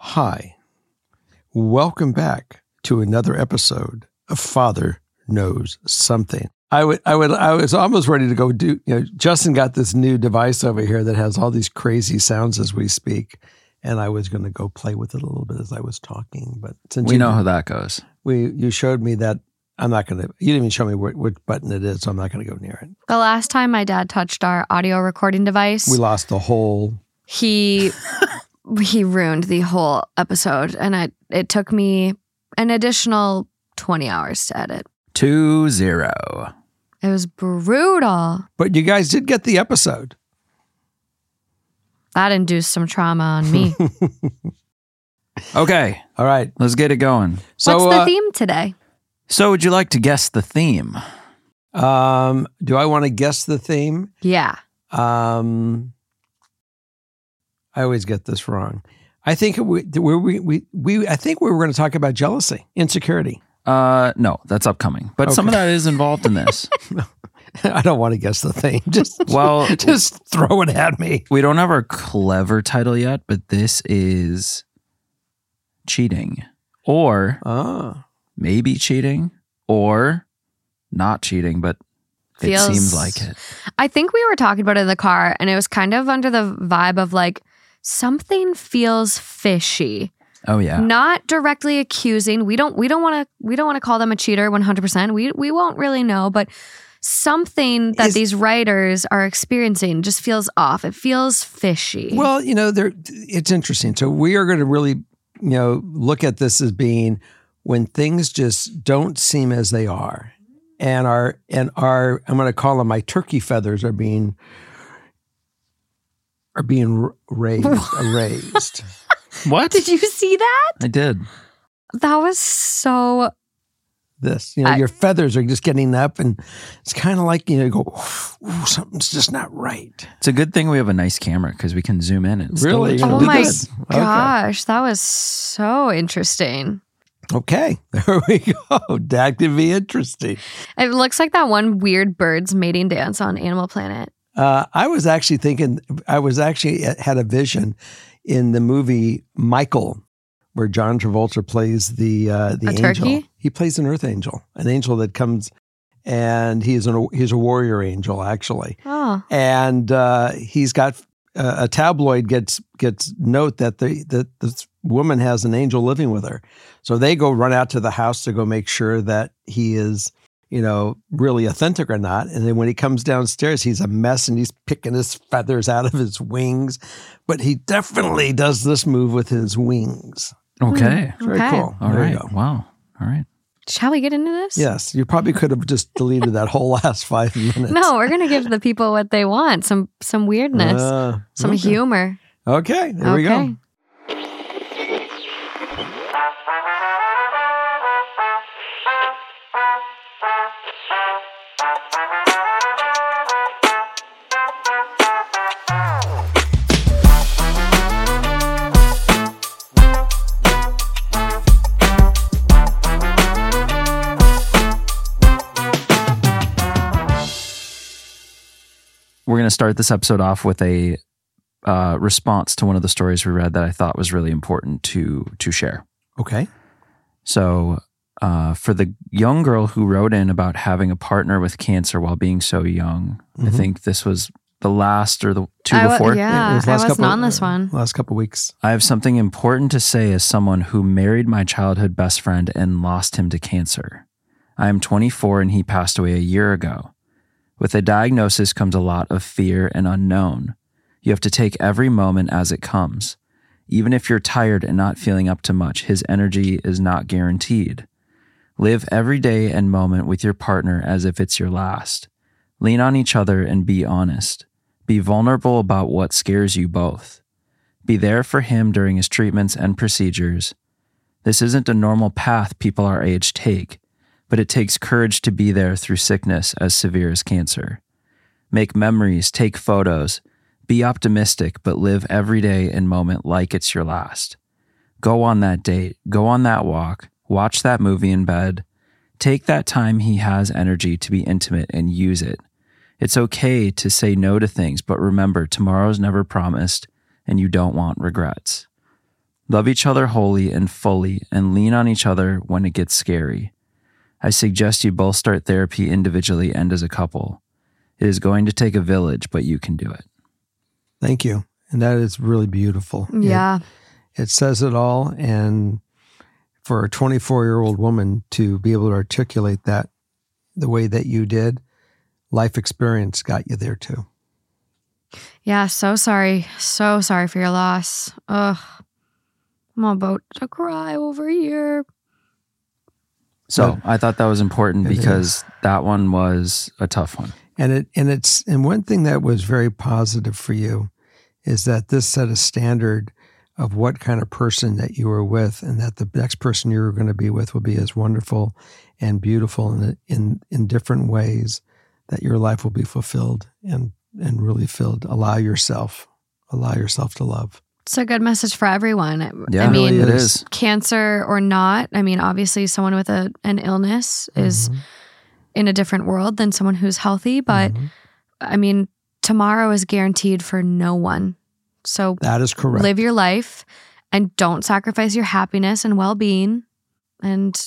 Hi. Welcome back to another episode of Father Knows Something. I would I would I was almost ready to go do you know Justin got this new device over here that has all these crazy sounds as we speak and I was going to go play with it a little bit as I was talking but since We you, know how that goes. we you showed me that I'm not going to you didn't even show me what, what button it is so I'm not going to go near it. The last time my dad touched our audio recording device, We lost the whole he he ruined the whole episode and it it took me an additional 20 hours to edit. Two zero. It was brutal. but you guys did get the episode. That induced some trauma on me. Okay, All right. let's get it going. So What's the uh, theme today? So, would you like to guess the theme? um do I want to guess the theme? Yeah. Um, I always get this wrong. I think we we we we I think we were going to talk about jealousy, insecurity. Uh, no, that's upcoming. But some of that is involved in this. I don't want to guess the thing. Just well, just throw it at me. we don't have our clever title yet, but this is cheating, or Ah, maybe cheating, or not cheating, but it seems like it. I think we were talking about it in the car and it was kind of under the vibe of like something feels fishy. Oh yeah, Not directly accusing. We don't we don't want to we don't want to call them a cheater 100%. We we won't really know, but something that Is- these writers are experiencing just feels off. It feels fishy. well, you know, there. It's interesting. So we are going to really, you know, look at this as being when things just don't seem as they are, and our and our I'm going to call them my turkey feathers are being are being r- raised raised. what? Did you see that? I did. That was so this. You know, I- your feathers are just getting up, and it's kind of like you know, you go, Ooh, something's just not right. It's a good thing we have a nice camera because we can zoom in. And Really? Oh gonna good. do my this? Okay. gosh, that was so interesting. Okay, there we go. That could be interesting. It looks like that one weird birds mating dance on Animal Planet. Uh, I was actually thinking, I was actually uh, had a vision in the movie Michael, where John Travolta plays the uh, the A angel. turkey? He plays an earth angel, an angel that comes, and he is an he's a warrior angel actually. Oh, and uh, he's got uh, a tabloid gets gets note that the that this woman has an angel living with her, so they go run out to the house to go make sure that he is you know really authentic or not. And then when he comes downstairs, he's a mess and he's picking his feathers out of his wings, but he definitely does this move with his wings. Okay. Very Okay. cool. All there right. Wow. All right. shall we get into this? Yes, you probably could have just deleted that whole last five minutes. No, we're gonna give the people what they want. Some some weirdness, Uh, some okay. humor. Okay, there we go. We're going to start this episode off with a uh, response to one of the stories we read that I thought was really important to to share. Okay. So, uh, for the young girl who wrote in about having a partner with cancer while being so young, I Mhm. think this was the last or the two I before. yeah, It was I wasn't couple- on this uh, one. Last couple weeks. I have something important to say as someone who married my childhood best friend and lost him to cancer. I am 24 and he passed away a year ago. With a diagnosis comes a lot of fear and unknown. You have to take every moment as it comes. Even if you're tired and not feeling up to much, his energy is not guaranteed. Live every day and moment with your partner as if it's your last. Lean on each other and be honest. Be vulnerable about what scares you both. Be there for him during his treatments and procedures. This isn't a normal path people our age take, but it takes courage to be there through sickness as severe as cancer. Make memories, take photos, be optimistic, but live every day and moment like it's your last. Go on that date, go on that walk, watch that movie in bed. Take that time he has energy to be intimate and use it. It's okay to say no to things, but remember, tomorrow's never promised and you don't want regrets. Love each other wholly and fully and lean on each other when it gets scary. I suggest you both start therapy individually and as a couple. It is going to take a village, but you can do it. Thank you. And that is really beautiful. It- Yeah. it says it all. And for a 24 year old woman to be able to articulate that the way that you did, life experience got you there too. Yeah. So sorry. So sorry for your loss. Ugh. I'm about to cry over here. So I thought that was important because that one was a tough one. And it and it's and one thing that was very positive for you is that this set a standard of what kind of person that you were with, and that the next person you're going to be with will be as wonderful and beautiful in in in different ways. That your life will be fulfilled and and really filled. Allow yourself, allow yourself to love. It's a good message for everyone. I- Yeah, I mean, it is. cancer or not. I mean, obviously, someone with a an illness is Mhm. in a different world than someone who's healthy. But Mhm. I mean, tomorrow is guaranteed for no one. So that is correct. live your life and don't sacrifice your happiness and well being. And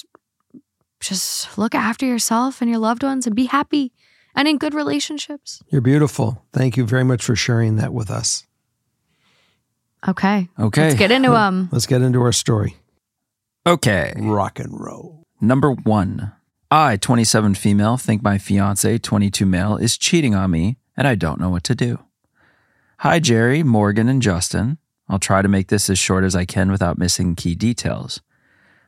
just look after yourself and your loved ones and be happy and in good relationships. You're beautiful. Thank you very much for sharing that with us. Okay. Okay. Let's get into them. Um, Let's get into our story. Okay. Rock and roll. Number one. I, 27 female, think my fiance, 22 male, is cheating on me and I don't know what to do. Hi, Jerry, Morgan, and Justin. I'll try to make this as short as I can without missing key details.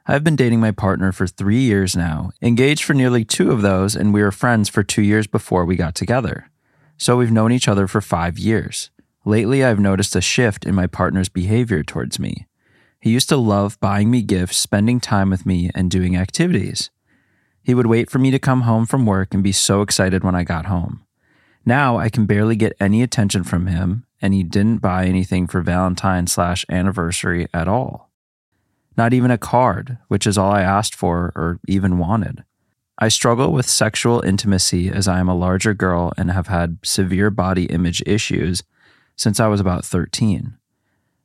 I've been dating my partner for three years now, engaged for nearly two of those, and we were friends for two years before we got together. So we've known each other for five years. Lately, I've noticed a shift in my partner's behavior towards me. He used to love buying me gifts, spending time with me, and doing activities. He would wait for me to come home from work and be so excited when I got home. Now I can barely get any attention from him, and he didn't buy anything for Valentine slash anniversary at all. Not even a card, which is all I asked for or even wanted. I struggle with sexual intimacy as I am a larger girl and have had severe body image issues since I was about 13.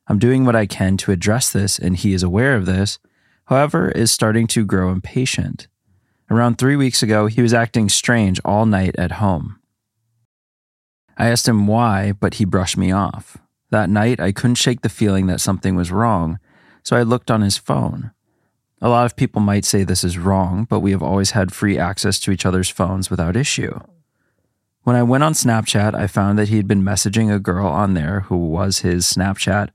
I'm doing what I can to address this, and he is aware of this, however, is starting to grow impatient. Around three weeks ago, he was acting strange all night at home. I asked him why, but he brushed me off. That night, I couldn't shake the feeling that something was wrong, so I looked on his phone. A lot of people might say this is wrong, but we have always had free access to each other's phones without issue. When I went on Snapchat, I found that he had been messaging a girl on there who was his Snapchat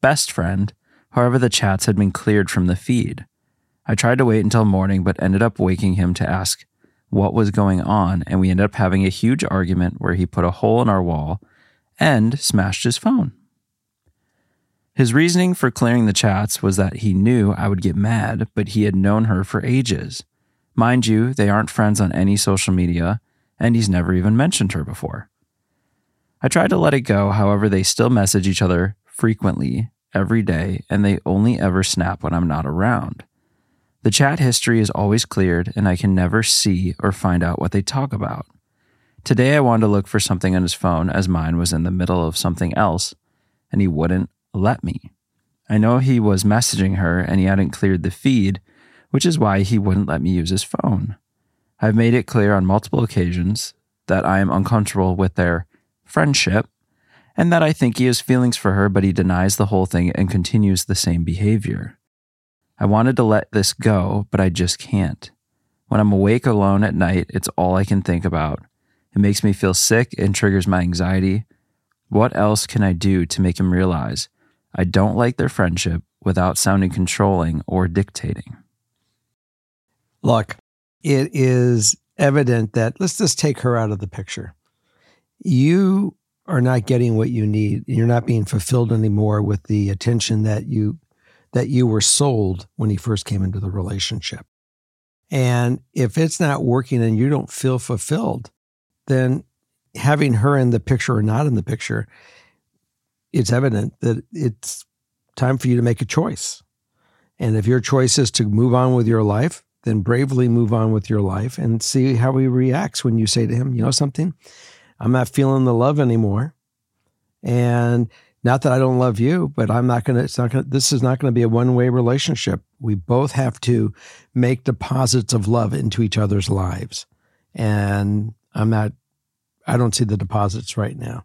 best friend. However, the chats had been cleared from the feed. I tried to wait until morning, but ended up waking him to ask what was going on, and we ended up having a huge argument where he put a hole in our wall and smashed his phone. His reasoning for clearing the chats was that he knew I would get mad, but he had known her for ages. Mind you, they aren't friends on any social media, and he's never even mentioned her before. I tried to let it go, however, they still message each other frequently every day, and they only ever snap when I'm not around. The chat history is always cleared, and I can never see or find out what they talk about. Today, I wanted to look for something on his phone as mine was in the middle of something else, and he wouldn't let me. I know he was messaging her and he hadn't cleared the feed, which is why he wouldn't let me use his phone. I've made it clear on multiple occasions that I am uncomfortable with their friendship and that I think he has feelings for her, but he denies the whole thing and continues the same behavior. I wanted to let this go, but I just can't. When I'm awake alone at night, it's all I can think about. It makes me feel sick and triggers my anxiety. What else can I do to make him realize I don't like their friendship without sounding controlling or dictating? Look, it is evident that let's just take her out of the picture. You are not getting what you need. You're not being fulfilled anymore with the attention that you that you were sold when he first came into the relationship. And if it's not working and you don't feel fulfilled, then having her in the picture or not in the picture, it's evident that it's time for you to make a choice. And if your choice is to move on with your life, then bravely move on with your life and see how he reacts when you say to him, you know something, I'm not feeling the love anymore. And not that I don't love you, but I'm not going to, it's not going to, this is not going to be a one way relationship. We both have to make deposits of love into each other's lives. And I'm not, I don't see the deposits right now.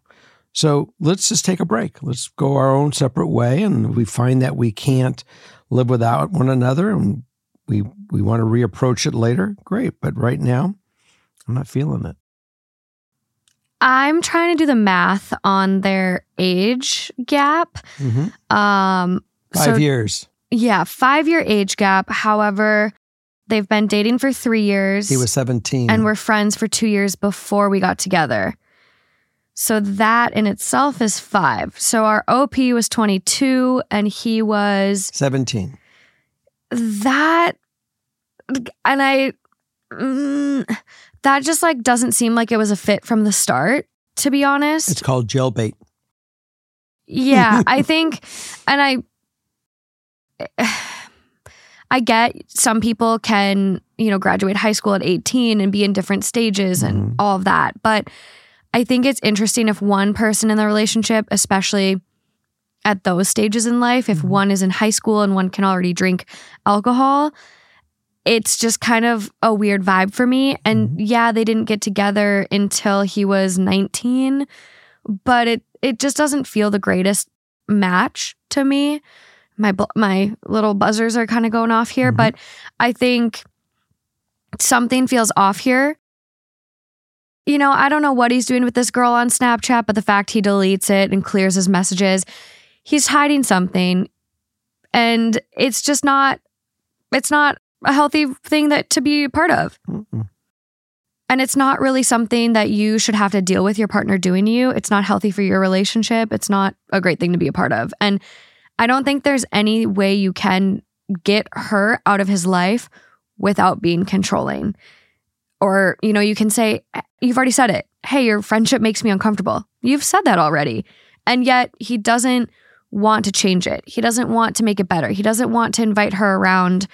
So let's just take a break. Let's go our own separate way. And we find that we can't live without one another and we, we want to reapproach it later. Great. But right now, I'm not feeling it. I'm trying to do the math on their age gap. Mm-hmm. Um, Five so, years. Yeah, five year age gap. However, they've been dating for three years. He was 17. and we're friends for two years before we got together. So that in itself is five. So our OP was 22 and he was 17. That. And I, mm, that just like doesn't seem like it was a fit from the start, to be honest. It's called jailbait. Yeah, I think, and I, I get some people can, you know, graduate high school at 18 and be in different stages and Mhm. all of that. But I think it's interesting if one person in the relationship, especially at those stages in life, if Mhm. one is in high school and one can already drink alcohol, it's just kind of a weird vibe for me. And Mhm. yeah, they didn't get together until he was 19, but it it just doesn't feel the greatest match to me. My my little buzzers are kind of going off here, Mhm. but I think something feels off here. You know, I don't know what he's doing with this girl on Snapchat, but the fact he deletes it and clears his messages, he's hiding something. And it's just not it's not a healthy thing that to be part of. Mm-mm. And it's not really something that you should have to deal with your partner doing you. It's not healthy for your relationship. It's not a great thing to be a part of. And I don't think there's any way you can get her out of his life without being controlling. Or, you know, you can say, you've already said it. Hey, your friendship makes me uncomfortable. You've said that already. And yet he doesn't want to change it. He doesn't want to make it better. He doesn't want to invite her around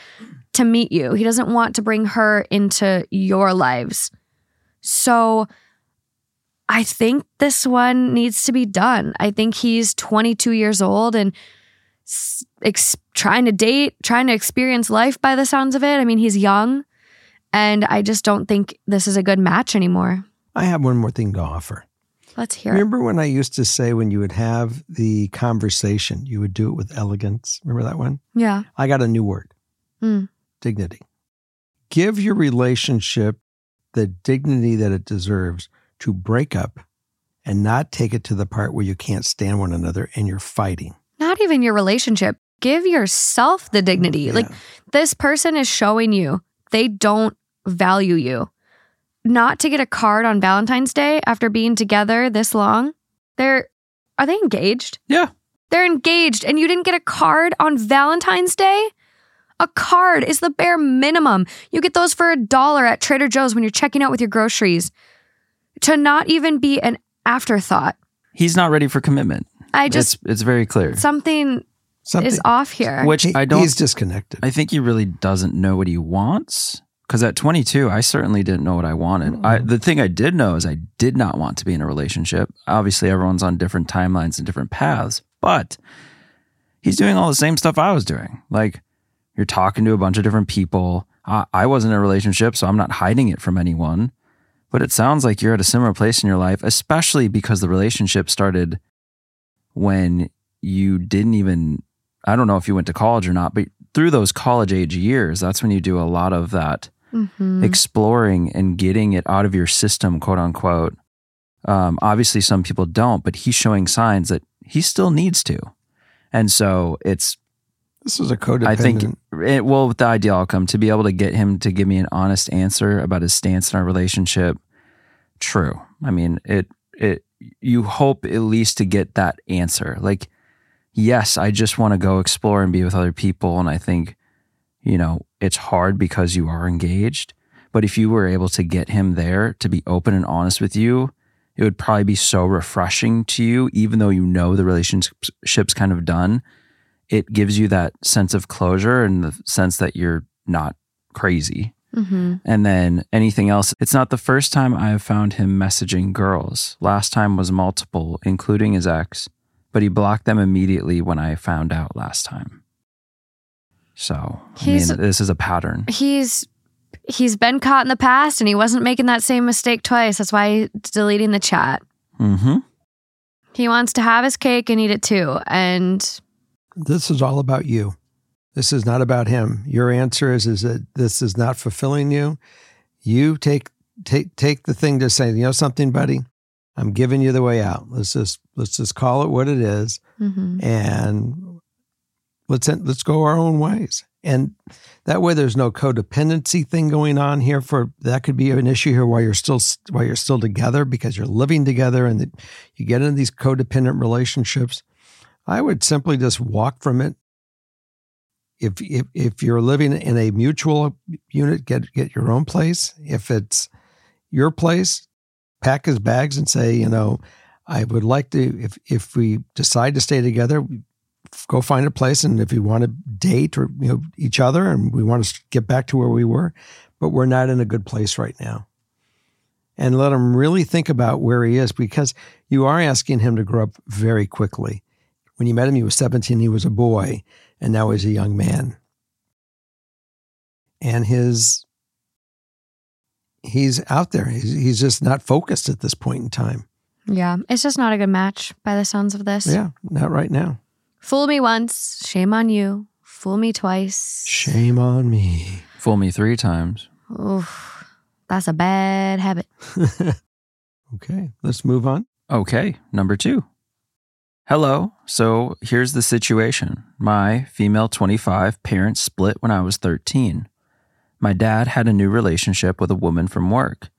to meet you. He doesn't want to bring her into your lives. So I think this one needs to be done. I think he's 22 years old and ex- trying to date, trying to experience life by the sounds of it. I mean, he's young, and I just don't think this is a good match anymore. I have one more thing to offer. Let's hear it. Remember when I used to say when you would have the conversation, you would do it with elegance? Remember that one? Yeah. I got a new word Hmm. dignity. Give your relationship the dignity that it deserves to break up and not take it to the part where you can't stand one another and you're fighting. Not even your relationship. Give yourself the dignity. Like, this person is showing you they don't value you. Not to get a card on Valentine's Day after being together this long. They're are they engaged? Yeah. They're engaged and you didn't get a card on Valentine's Day? A card is the bare minimum. You get those for a dollar at Trader Joe's when you're checking out with your groceries. To not even be an afterthought. He's not ready for commitment. I just it's, it's very clear. something, Something, is off here. Which he- I don't. He's disconnected. I think he really doesn't know what he wants. Because at 22, I certainly didn't know what I wanted. I, mm-hmm. the thing I did know is I did not want to be in a relationship. Obviously, everyone's on different timelines and different paths, but he's doing all the same stuff I was doing. Like, you're talking to a bunch of different people. I, I wasn't in a relationship, so I'm not hiding it from anyone. But it sounds like you're at a similar place in your life, especially because the relationship started when you didn't even, I don't know if you went to college or not, but through those college age years, that's when you do a lot of that Mhm. exploring and getting it out of your system, quote unquote. Um, obviously, some people don't, but he's showing signs that he still needs to. And so it's, this is a codependent. I think, it, well, with the ideal outcome, to be able to get him to give me an honest answer about his stance in our relationship, true. I mean, it, it, you hope at least to get that answer. Like, yes, I just want to go explore and be with other people. And I think, you know, it's hard because you are engaged. But if you were able to get him there to be open and honest with you, it would probably be so refreshing to you, even though you know the relationship's kind of done. It gives you that sense of closure and the sense that you're not crazy. Mm-hmm. And then anything else, it's not the first time I have found him messaging girls. Last time was multiple, including his ex, but he blocked them immediately when I found out last time. So, I mean, this is a pattern. He's he's been caught in the past and he wasn't making that same mistake twice. That's why he's deleting the chat. Mm-hmm. He wants to have his cake and eat it too. And This is all about you. This is not about him. Your answer is is that this is not fulfilling you. You take take take the thing to say, you know something, buddy? I'm giving you the way out. Let's just let's just call it what it is Mhm. and let's let's go our own ways. And that way, there's no codependency thing going on here. For that could be an issue here while you're still while you're still together because you're living together and you get into these codependent relationships. I would simply just walk from it. If if if you're living in a mutual unit, get get your own place. If it's your place, pack his bags and say, you know, I would like to. If if we decide to stay together, go find a place and if you want to date or you know each other and we want to get back to where we were but we're not in a good place right now. And let him really think about where he is because you are asking him to grow up very quickly. When you met him he was 17 he was a boy and now he's a young man. And his he's out there. He's, he's just not focused at this point in time. Yeah, it's just not a good match by the sounds of this. yeah not right now Fool me once, shame on you. Fool me twice. shame on me Fool me three times. Oof, that's a bad habit. okay let's move on Okay, number two. Hello. So here's the situation. My female 25 parents split when I was 13. My dad had a new relationship with a woman from work.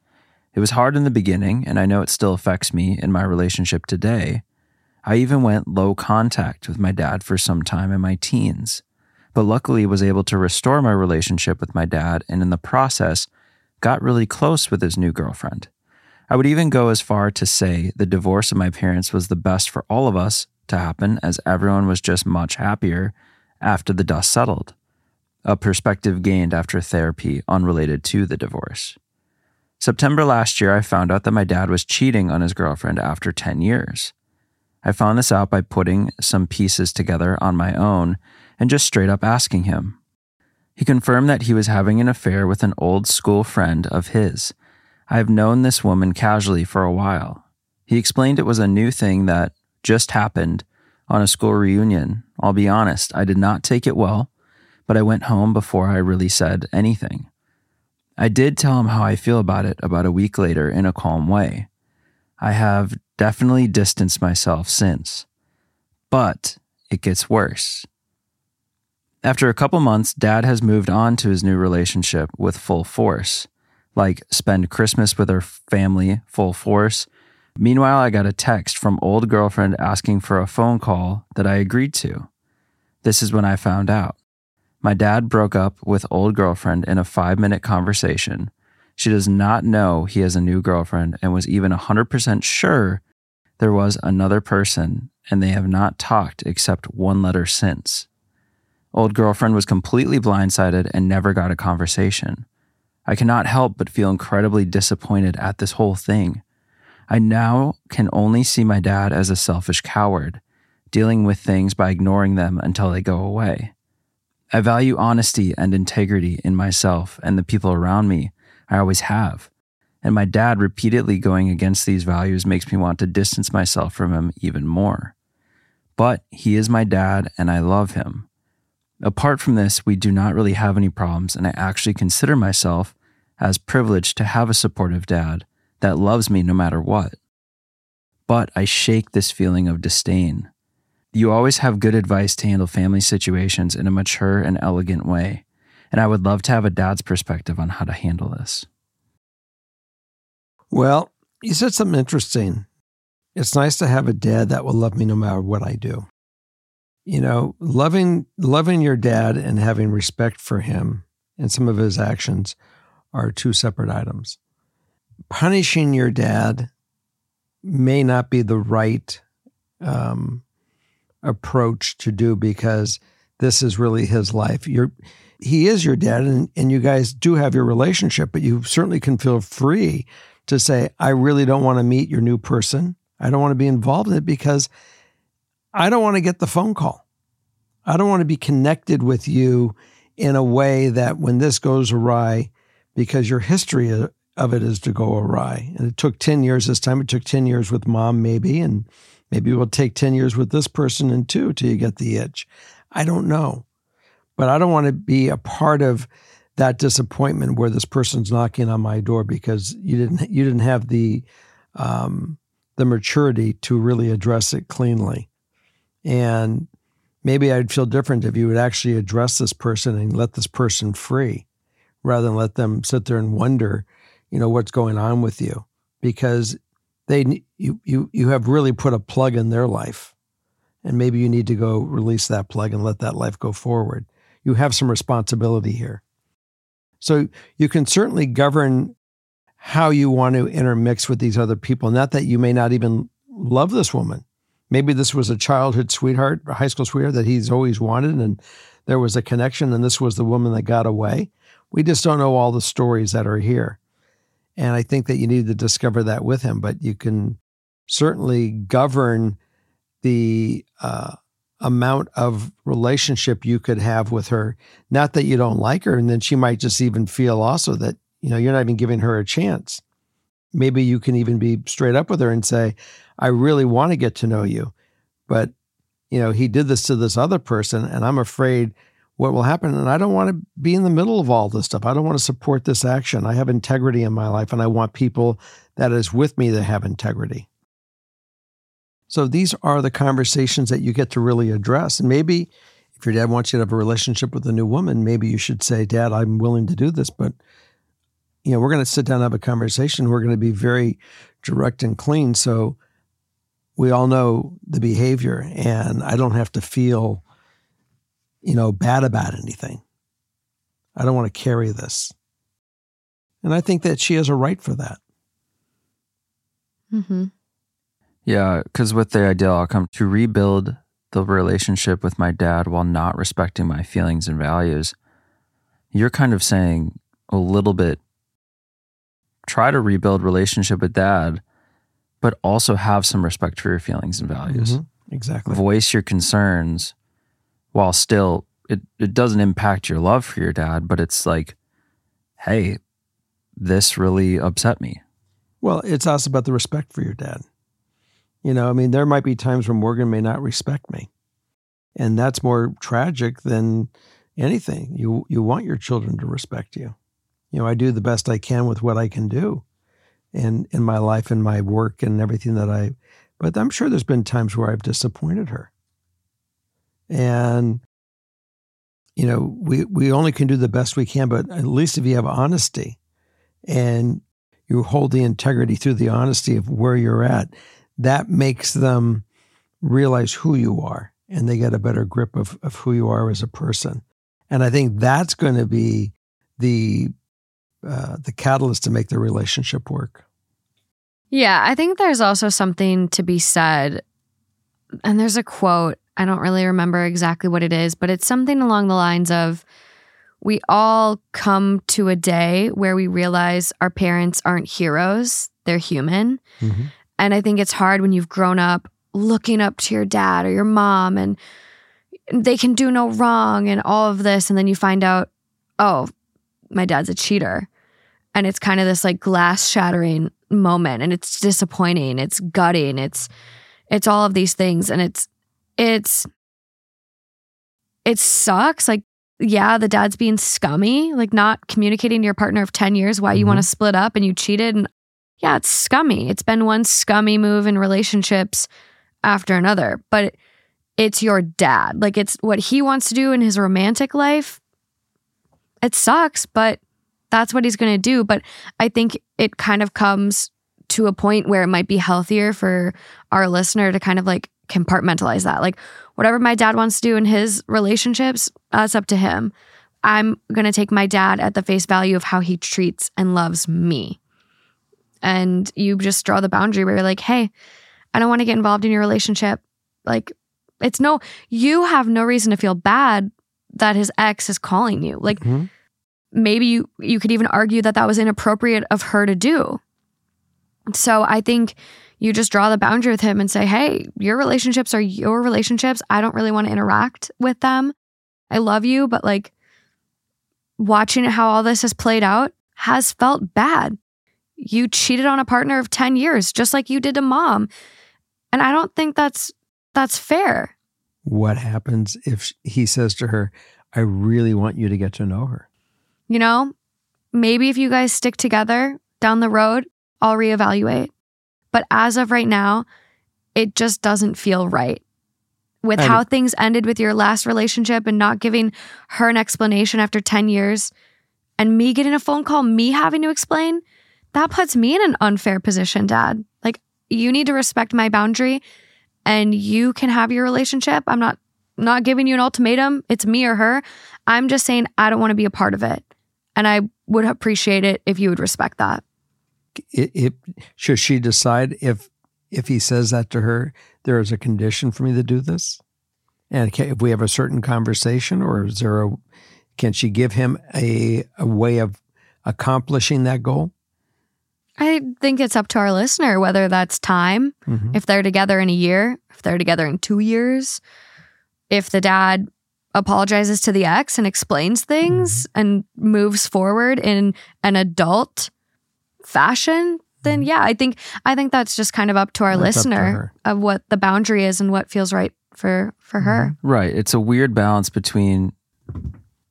It was hard in the beginning, and I know it still affects me in my relationship today. I even went low contact with my dad for some time in my teens, but luckily was able to restore my relationship with my dad and in the process got really close with his new girlfriend. I would even go as far to say the divorce of my parents was the best for all of us to happen, as everyone was just much happier after the dust settled. A perspective gained after therapy unrelated to the divorce. September last year, I found out that my dad was cheating on his girlfriend after 10 years. I found this out by putting some pieces together on my own and just straight up asking him. He confirmed that he was having an affair with an old school friend of his. I have known this woman casually for a while. He explained it was a new thing that just happened on a school reunion. I'll be honest, I did not take it well, but I went home before I really said anything. I did tell him how I feel about it about a week later in a calm way. I have definitely distanced myself since. But it gets worse. After a couple months, dad has moved on to his new relationship with full force, like spend Christmas with her family full force. Meanwhile, I got a text from old girlfriend asking for a phone call that I agreed to. This is when I found out. My dad broke up with old girlfriend in a five minute conversation. She does not know he has a new girlfriend and was even 100% sure there was another person, and they have not talked except one letter since. Old girlfriend was completely blindsided and never got a conversation. I cannot help but feel incredibly disappointed at this whole thing. I now can only see my dad as a selfish coward, dealing with things by ignoring them until they go away. I value honesty and integrity in myself and the people around me. I always have. And my dad repeatedly going against these values makes me want to distance myself from him even more. But he is my dad and I love him. Apart from this, we do not really have any problems, and I actually consider myself as privileged to have a supportive dad that loves me no matter what. But I shake this feeling of disdain. You always have good advice to handle family situations in a mature and elegant way, and I would love to have a dad's perspective on how to handle this. Well, you said something interesting. it's nice to have a dad that will love me no matter what I do. You know, loving loving your dad and having respect for him and some of his actions are two separate items. Punishing your dad may not be the right um, approach to do because this is really his life. You're he is your dad and, and you guys do have your relationship, but you certainly can feel free to say, I really don't want to meet your new person. I don't want to be involved in it because I don't want to get the phone call. I don't want to be connected with you in a way that when this goes awry, because your history of it is to go awry. And it took 10 years this time. It took 10 years with mom, maybe. And maybe it will take 10 years with this person and two till you get the itch. I don't know. But I don't want to be a part of that disappointment where this person's knocking on my door because you didn't you didn't have the um, the maturity to really address it cleanly. And maybe I'd feel different if you would actually address this person and let this person free rather than let them sit there and wonder, you know, what's going on with you because they you you you have really put a plug in their life. And maybe you need to go release that plug and let that life go forward. You have some responsibility here. So you can certainly govern how you want to intermix with these other people. Not that you may not even love this woman. Maybe this was a childhood sweetheart, a high school sweetheart that he's always wanted, and there was a connection, and this was the woman that got away. We just don't know all the stories that are here. And I think that you need to discover that with him, but you can certainly govern the uh, amount of relationship you could have with her. Not that you don't like her, and then she might just even feel also that, you know, you're not even giving her a chance. Maybe you can even be straight up with her and say, I really want to get to know you. But, you know, he did this to this other person, and I'm afraid what will happen. And I don't want to be in the middle of all this stuff. I don't want to support this action. I have integrity in my life, and I want people that is with me that have integrity. So these are the conversations that you get to really address. And maybe if your dad wants you to have a relationship with a new woman, maybe you should say, Dad, I'm willing to do this, but you know, we're going to sit down and have a conversation. We're going to be very direct and clean. So we all know the behavior and I don't have to feel, you know, bad about anything. I don't want to carry this. And I think that she has a right for that. Mm-hmm. Yeah, because with the ideal outcome to rebuild the relationship with my dad while not respecting my feelings and values, you're kind of saying a little bit try to rebuild relationship with dad, but also have some respect for your feelings and values. Mm-hmm. Exactly. Voice your concerns while still it, it doesn't impact your love for your dad, but it's like, hey, this really upset me. Well, it's also about the respect for your dad. You know, I mean, there might be times when Morgan may not respect me. And that's more tragic than anything. You you want your children to respect you. You know, I do the best I can with what I can do in in my life and my work and everything that I but I'm sure there's been times where I've disappointed her. And you know, we we only can do the best we can, but at least if you have honesty and you hold the integrity through the honesty of where you're at, that makes them realize who you are and they get a better grip of, of who you are as a person. And I think that's going to be the uh, the catalyst to make the relationship work. Yeah, I think there's also something to be said. And there's a quote, I don't really remember exactly what it is, but it's something along the lines of we all come to a day where we realize our parents aren't heroes, they're human. Mm-hmm. And I think it's hard when you've grown up looking up to your dad or your mom and they can do no wrong and all of this. And then you find out, oh, my dad's a cheater. And it's kind of this like glass shattering moment and it's disappointing, it's gutting, it's it's all of these things and it's it's it sucks like yeah, the dad's being scummy, like not communicating to your partner of 10 years why you mm-hmm. want to split up and you cheated and yeah, it's scummy. It's been one scummy move in relationships after another, but it's your dad. Like it's what he wants to do in his romantic life. It sucks, but that's what he's going to do. But I think it kind of comes to a point where it might be healthier for our listener to kind of like compartmentalize that. Like, whatever my dad wants to do in his relationships, that's up to him. I'm going to take my dad at the face value of how he treats and loves me. And you just draw the boundary where you're like, hey, I don't want to get involved in your relationship. Like, it's no, you have no reason to feel bad that his ex is calling you. Like, Mhm. maybe you, you could even argue that that was inappropriate of her to do. So I think you just draw the boundary with him and say, hey, your relationships are your relationships. I don't really want to interact with them. I love you, but like watching how all this has played out has felt bad. You cheated on a partner of 10 years, just like you did to mom. And I don't think that's that's fair. What happens if he says to her, I really want you to get to know her? You know, maybe if you guys stick together down the road, I'll reevaluate. But as of right now, it just doesn't feel right. With how things ended with your last relationship and not giving her an explanation after 10 years, and me getting a phone call, me having to explain, that puts me in an unfair position, dad. Like, you need to respect my boundary and you can have your relationship. I'm not not giving you an ultimatum. It's me or her. I'm just saying I don't want to be a part of it. And I would appreciate it if you would respect that. It, it, should she decide if if he says that to her, there is a condition for me to do this? And can, if we have a certain conversation, or is there a can she give him a a way of accomplishing that goal? I think it's up to our listener whether that's time, Mhm. if they're together in a year, if they're together in two years, if the dad apologizes to the ex and explains things mm-hmm. and moves forward in an adult fashion, then mm-hmm. yeah, I think I think that's just kind of up to our That's up to listener of what the boundary is and what feels right for for her. Mm-hmm. Right. It's a weird balance between,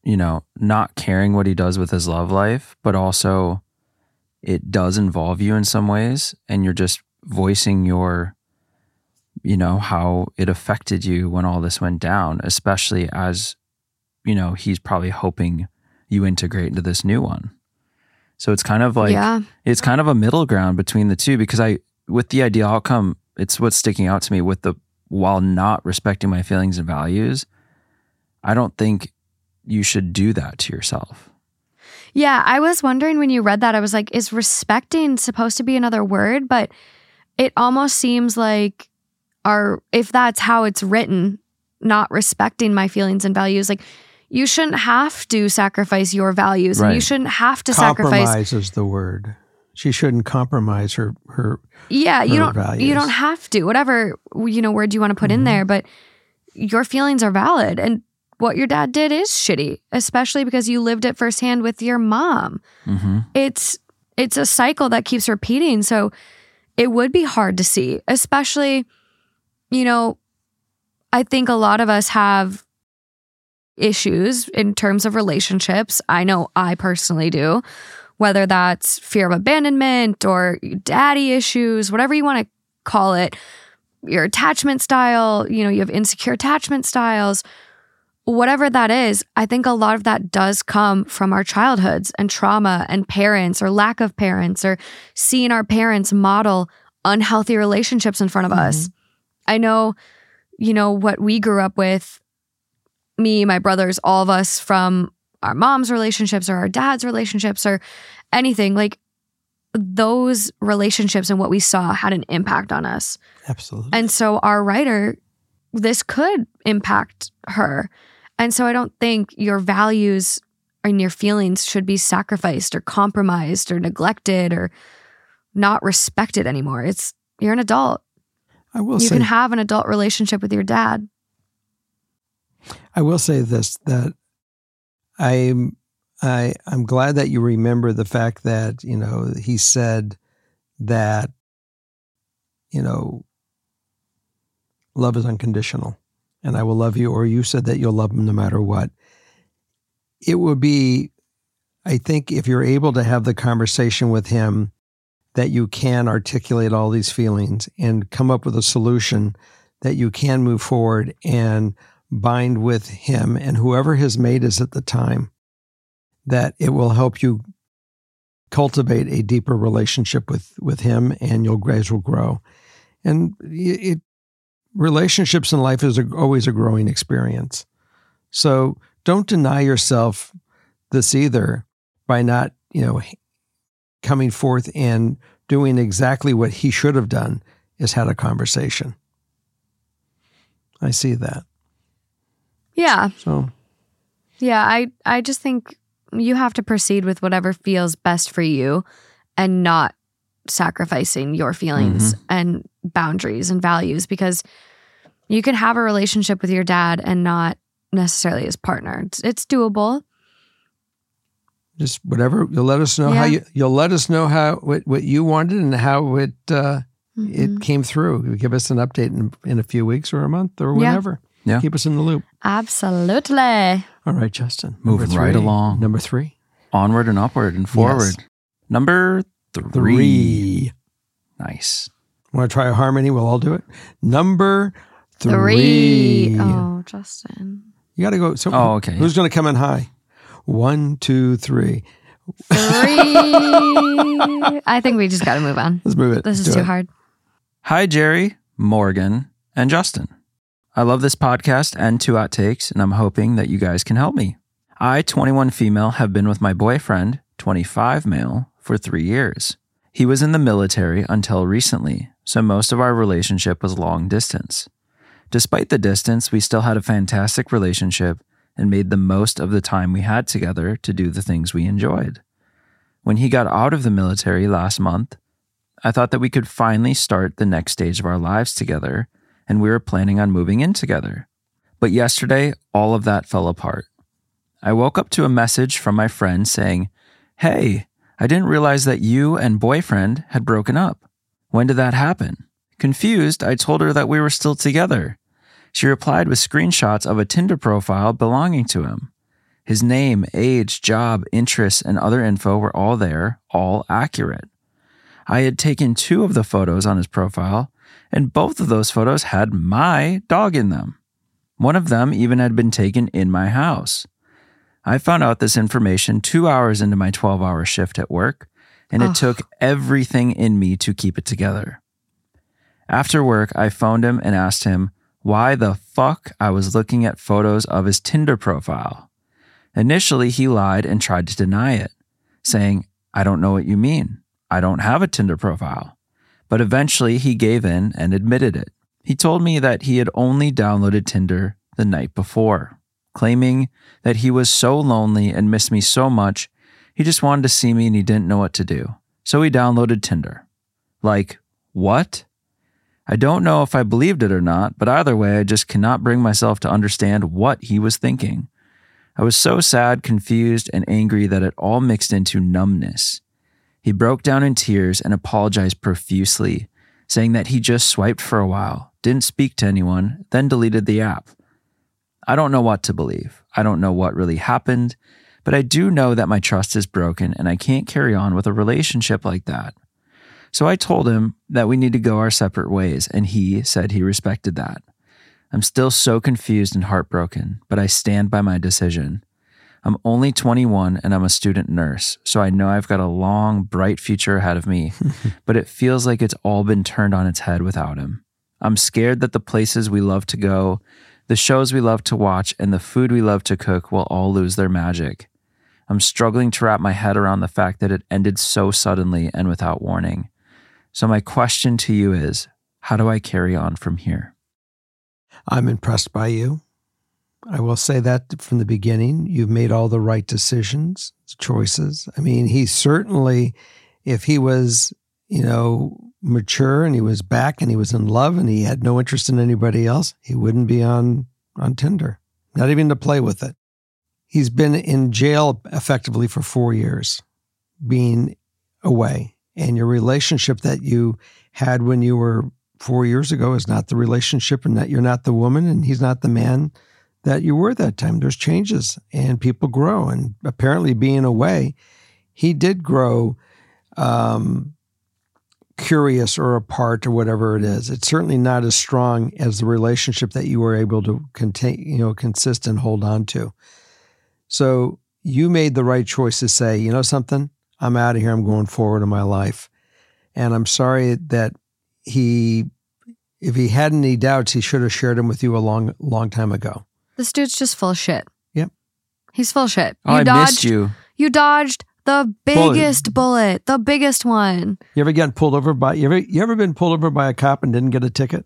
you know, not caring what he does with his love life, but also it does involve you in some ways. And you're just voicing your, you know, how it affected you when all this went down, especially as, you know, he's probably hoping you integrate into this new one. So it's kind of like, yeah. it's kind of a middle ground between the two because I, with the ideal outcome, it's what's sticking out to me with the, while not respecting my feelings and values, I don't think you should do that to yourself. Yeah, I was wondering when you read that, I was like, is respecting supposed to be another word? But it almost seems like our if that's how it's written, not respecting my feelings and values, like you shouldn't have to sacrifice your values and you shouldn't have to sacrifice compromise is the word. She shouldn't compromise her her Yeah, you don't you don't have to. Whatever you know word you want to put in Mhm. there, but your feelings are valid and what your dad did is shitty, especially because you lived it firsthand with your mom. Mm-hmm. it's it's a cycle that keeps repeating so it would be hard to see especially you know i think a lot of us have issues in terms of relationships i know i personally do whether that's fear of abandonment or daddy issues whatever you want to call it your attachment style you know you have insecure attachment styles whatever that is, I think a lot of that does come from our childhoods and trauma and parents or lack of parents or seeing our parents model unhealthy relationships in front of us. Mm-hmm. I know, you know, what we grew up with, me, my brothers, all of us from our mom's relationships or our dad's relationships or anything like those relationships and what we saw had an impact on us. absolutely. And so our writer, this could impact her. And so I don't think your values and your feelings should be sacrificed or compromised or neglected or not respected anymore. It's you're an adult. I will you say can have an adult relationship with your dad. I will say this that I'm I I'm glad that you remember the fact that you know he said that you know love is unconditional and I will love you or you said that you'll love him no matter what. It would be I think if you're able to have the conversation with him that you can articulate all these feelings and come up with a solution that you can move forward and bind with him and whoever his mate is at the time, that it will help you cultivate a deeper relationship with with him, and you'll guys will grow. And it relationships in life is a, always a growing experience. So don't deny yourself this either by not, you know, coming forth and doing exactly what he should have done is had a conversation. I see that. Yeah. So Yeah, I I just think you have to proceed with whatever feels best for you and not sacrificing your feelings and boundaries and values because you can have a relationship with your dad and not necessarily his partner. It's, it's doable. just whatever you'll let us know how you you'll let us know how what, what you wanted and how it uh, Mhm. it came through. Give us an update in, in a few weeks or a month or Yeah. whenever. Yeah. Keep us in the loop. Absolutely. All right, Justin. Moving Number right along. Number three. Onward and upward and forward. Number three. Three. Nice. Want to try a harmony? We'll all do it. Number three. Three. Oh, Justin. You got to go. So Oh, okay, Who's going to come in high? One, two, three. Three. I think we just got to move on. Let's move it. This is Do too it. hard. Hi, Jerry, Morgan, and Justin. I love this podcast and Two Hot Takes, and I'm hoping that you guys can help me. I, 21 female, have been with my boyfriend, 25 male, for three years. He was in the military until recently, so most of our relationship was long distance. Despite the distance, we still had a fantastic relationship and made the most of the time we had together to do the things we enjoyed. When he got out of the military last month, I thought that we could finally start the next stage of our lives together, and we were planning on moving in together. But yesterday, all of that fell apart. I woke up to a message from my friend saying, Hey, I didn't realize that you and boyfriend had broken up. When did that happen? Confused, I told her that we were still together. She replied with screenshots of a Tinder profile belonging to him. His name, age, job, interests, and other info were all there, all accurate. I had taken two of the photos on his profile, and both of those photos had my dog in them. One of them even had been taken in my house. I found out this information two hours into my 12 hour shift at work, and it Ugh. took everything in me to keep it together. After work, I phoned him and asked him why the fuck I was looking at photos of his Tinder profile. Initially, he lied and tried to deny it, saying, I don't know what you mean. I don't have a Tinder profile. But eventually, he gave in and admitted it. He told me that he had only downloaded Tinder the night before, claiming that he was so lonely and missed me so much, he just wanted to see me and he didn't know what to do. So he downloaded Tinder. Like, what? I don't know if I believed it or not, but either way, I just cannot bring myself to understand what he was thinking. I was so sad, confused, and angry that it all mixed into numbness. He broke down in tears and apologized profusely, saying that he just swiped for a while, didn't speak to anyone, then deleted the app. I don't know what to believe. I don't know what really happened, but I do know that my trust is broken and I can't carry on with a relationship like that. So I told him that we need to go our separate ways, and he said he respected that. I'm still so confused and heartbroken, but I stand by my decision. I'm only 21 and I'm a student nurse, so I know I've got a long, bright future ahead of me, but it feels like it's all been turned on its head without him. I'm scared that the places we love to go, the shows we love to watch, and the food we love to cook will all lose their magic. I'm struggling to wrap my head around the fact that it ended so suddenly and without warning. So, my question to you is how do I carry on from here? I'm impressed by you. I will say that from the beginning. You've made all the right decisions, choices. I mean, he certainly, if he was, you know, mature and he was back and he was in love and he had no interest in anybody else, he wouldn't be on on Tinder, not even to play with it. He's been in jail effectively for four years, being away. And your relationship that you had when you were four years ago is not the relationship and that you're not the woman and he's not the man that you were that time. There's changes and people grow. And apparently, being away, he did grow um, curious or apart or whatever it is. It's certainly not as strong as the relationship that you were able to contain, you know, consist and hold on to. So you made the right choice to say, you know, something, I'm out of here. I'm going forward in my life. And I'm sorry that he, if he had any doubts, he should have shared them with you a long, long time ago. This dude's just full of shit. Yep. He's full of shit. Oh, I missed you. You dodged the biggest bullet, the biggest one. You ever get pulled over by, you ever, you ever been pulled over by a cop and didn't get a ticket?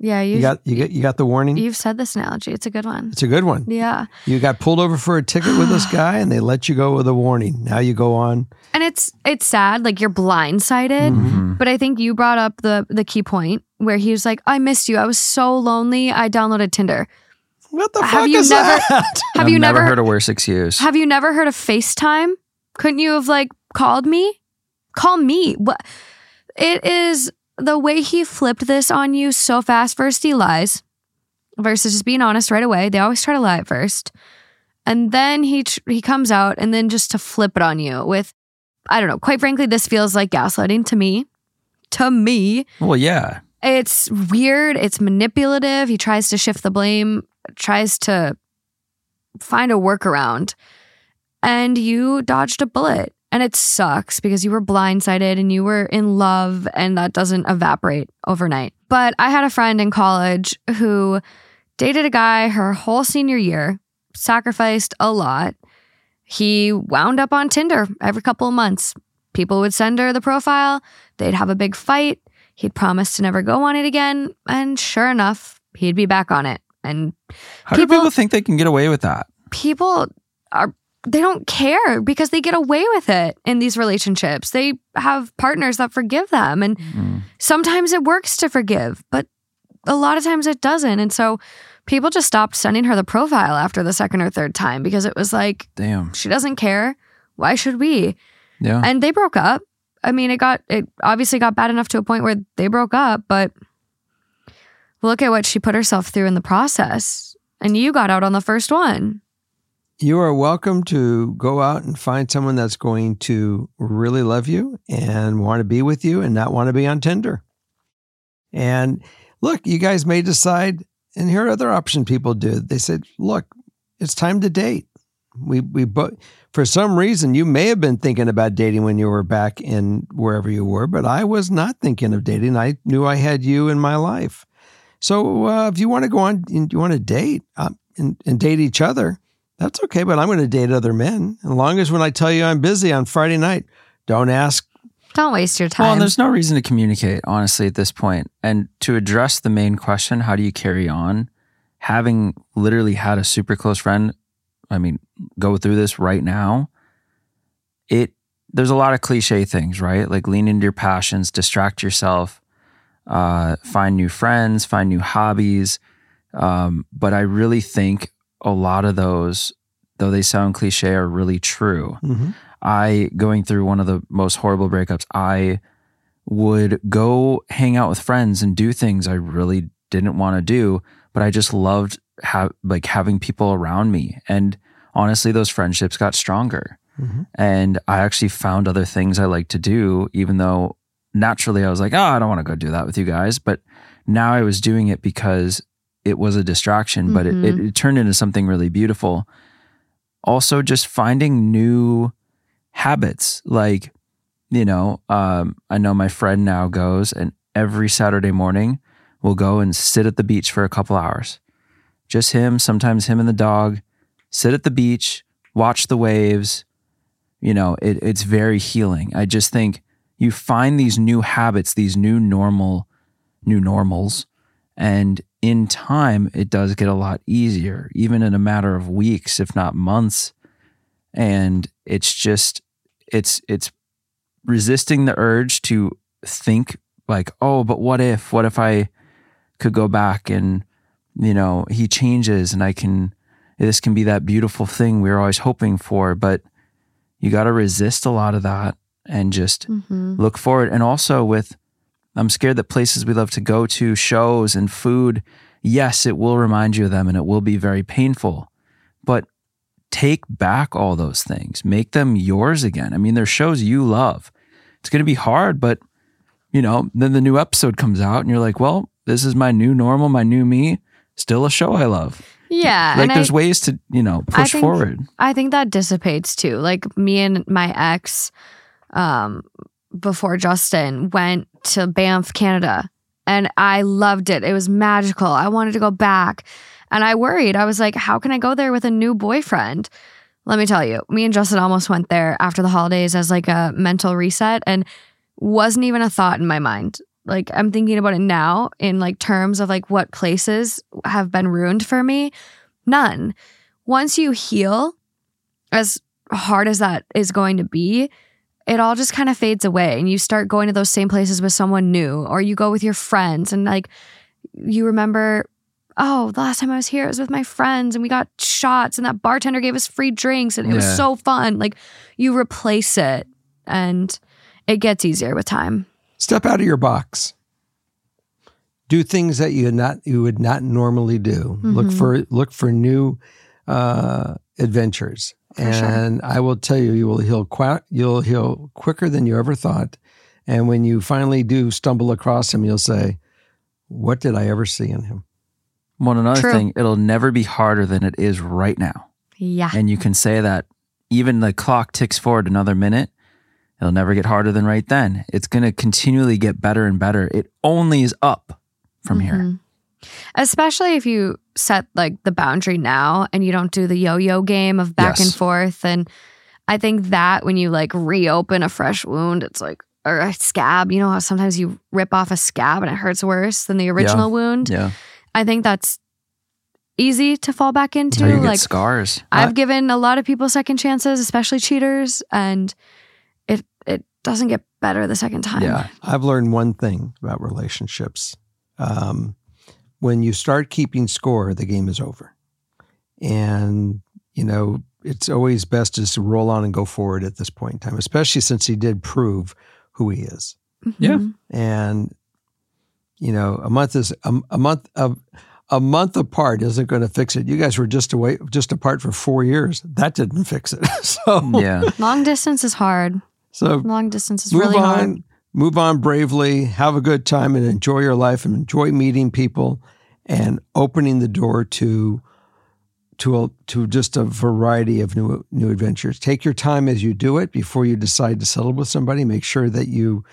Yeah, You you've, got, you got, you got the warning? you've said this analogy. It's a good one. It's a good one. Yeah. You got pulled over for a ticket with this guy and they let you go with a warning. Now you go on. And it's it's sad, like you're blindsided. Mm-hmm. But I think you brought up the the key point where he was like, I missed you. I was so lonely. I downloaded Tinder. What the Have fuck you is never- that? Have I've you never never heard of wear six years? have you never heard of FaceTime? Couldn't you have like called me? Call me. What it is the way he flipped this on you so fast. First he lies versus just being honest right away. They always try to lie at first. And then he tr- he comes out and then just to flip it on you with I don't know. Quite frankly, this feels like gaslighting to me. To me, well, yeah. it's weird. It's manipulative. He tries to shift the blame, tries to find a workaround. And you dodged a bullet. And it sucks because you were blindsided and you were in love, and that doesn't evaporate overnight. But I had a friend in college who dated a guy her whole senior year, sacrificed a lot. He wound up on Tinder every couple of months. People would send her the profile, they'd have a big fight. He'd promised to never go on it again. And sure enough, he'd be back on it. And How do People- people think they can get away with that? people are, they don't care because they get away with it in these relationships. They have partners that forgive them. And Mm. sometimes it works to forgive, but a lot of times it doesn't. And so people just stopped sending her the profile after the second or third time because it was like, Damn. she doesn't care. Why should we? Yeah. and they broke up. I mean, it got it obviously got bad enough to a point where they broke up, but look at what she put herself through in the process. And you got out on the first one. You are welcome to go out and find someone that's going to really love you and want to be with you and not want to be on Tinder. And look, you guys may decide, and here are other option people do. They said, look, it's time to date. We we both for some reason you may have been thinking about dating when you were back in wherever you were, but I was not thinking of dating. I knew I had you in my life. So uh, if you want to go on and you want to date uh, and, and date each other, that's okay. But I'm going to date other men. As long as when I tell you I'm busy on Friday night, don't ask. Don't waste your Well, time. and there's no reason to communicate, honestly, at this point. And to address the main question, how do you carry on? Having literally had a super close friend, I mean, go through this right now, it there's a lot of cliche things, right? Like lean into your passions, distract yourself, uh, find new friends, find new hobbies. Um, but I really think a lot of those, though they sound cliche, are really true. Mhm. I going through one of the most horrible breakups, I would go hang out with friends and do things I really didn't want to do, but I just loved ha- like having people around me. And honestly, those friendships got stronger. Mhm. And I actually found other things I like to do, even though naturally I was like, oh, I don't want to go do that with you guys. But now I was doing it because it was a distraction, but it, it, it turned into something really beautiful. Also, just finding new habits. Like, you know, um, I know my friend now goes and every Saturday morning will go and sit at the beach for a couple hours. Just him, sometimes him and the dog, sit at the beach, watch the waves. You know, it, it's very healing. I just think you find these new habits, these new normal, new normals, and in time, it does get a lot easier, even in a matter of weeks, if not months. And it's just, it's, it's resisting the urge to think like, oh, but what if, what if I could go back and, you know, he changes and I can, this can be that beautiful thing we were always hoping for. But you got to resist a lot of that and just Mhm. look forward. And also with, I'm scared that places we love to go to, shows and food, yes, it will remind you of them and it will be very painful. But take back all those things, make them yours again. I mean, they're shows you love. It's going to be hard, but you know, then the new episode comes out and you're like, well, this is my new normal, my new me, still a show I love. Yeah. like and I- there's ways to, you know, I push think- forward. I think that dissipates too. Like me and my ex, um, before Justin went to Banff, Canada, and I loved it. It was magical. I wanted to go back, and I worried. I was like, "How can I go there with a new boyfriend?" Let me tell you, me and Justin almost went there after the holidays as like a mental reset, and wasn't even a thought in my mind. Like I'm thinking about it now in like terms of like what places have been ruined for me. None. Once you heal, as hard as that is going to be, it all just kind of fades away and you start going to those same places with someone new or you go with your friends and like you remember oh the last time i was here it was with my friends and we got shots and that bartender gave us free drinks and it was so fun like you replace it and it gets easier with time Step out of your box. Do things that you not you would not normally do. Look Mhm. for look for new uh, adventures, For sure. and I will tell you, you will heal qua- you'll heal quicker than you ever thought. And when you finally do stumble across him, you'll say, "What did I ever see in him?" Well, another True. thing, it'll never be harder than it is right now. yeah And you can say that even the clock ticks forward another minute, it'll never get harder than right then. It's going to continually get better and better. It only is up from here. Mm-hmm. Especially if you set like the boundary now and you don't do the yo-yo game of back Yes. and forth and I think that when you like reopen a fresh wound it's like or a scab, you know how sometimes you rip off a scab and it hurts worse than the original wound. Yeah. I think that's easy to fall back into how you get like scars. I've given a lot of people second chances, especially cheaters, and it it doesn't get better the second time. Yeah. I've learned one thing about relationships. Um, when you start keeping score, the game is over. And, you know, it's always best just to roll on and go forward at this point in time, especially since he did prove who he is. Yeah. Mhm. And, you know, a month is a, a month of a month apart isn't going to fix it. You guys were just away, just apart for four years. That didn't fix it. so, Yeah. Long distance is hard. so Long distance is move really on hard. Move on bravely. Have a good time and enjoy your life and enjoy meeting people and opening the door to to a, to just a variety of new new adventures. Take your time as you do it before you decide to settle with somebody. Make sure that you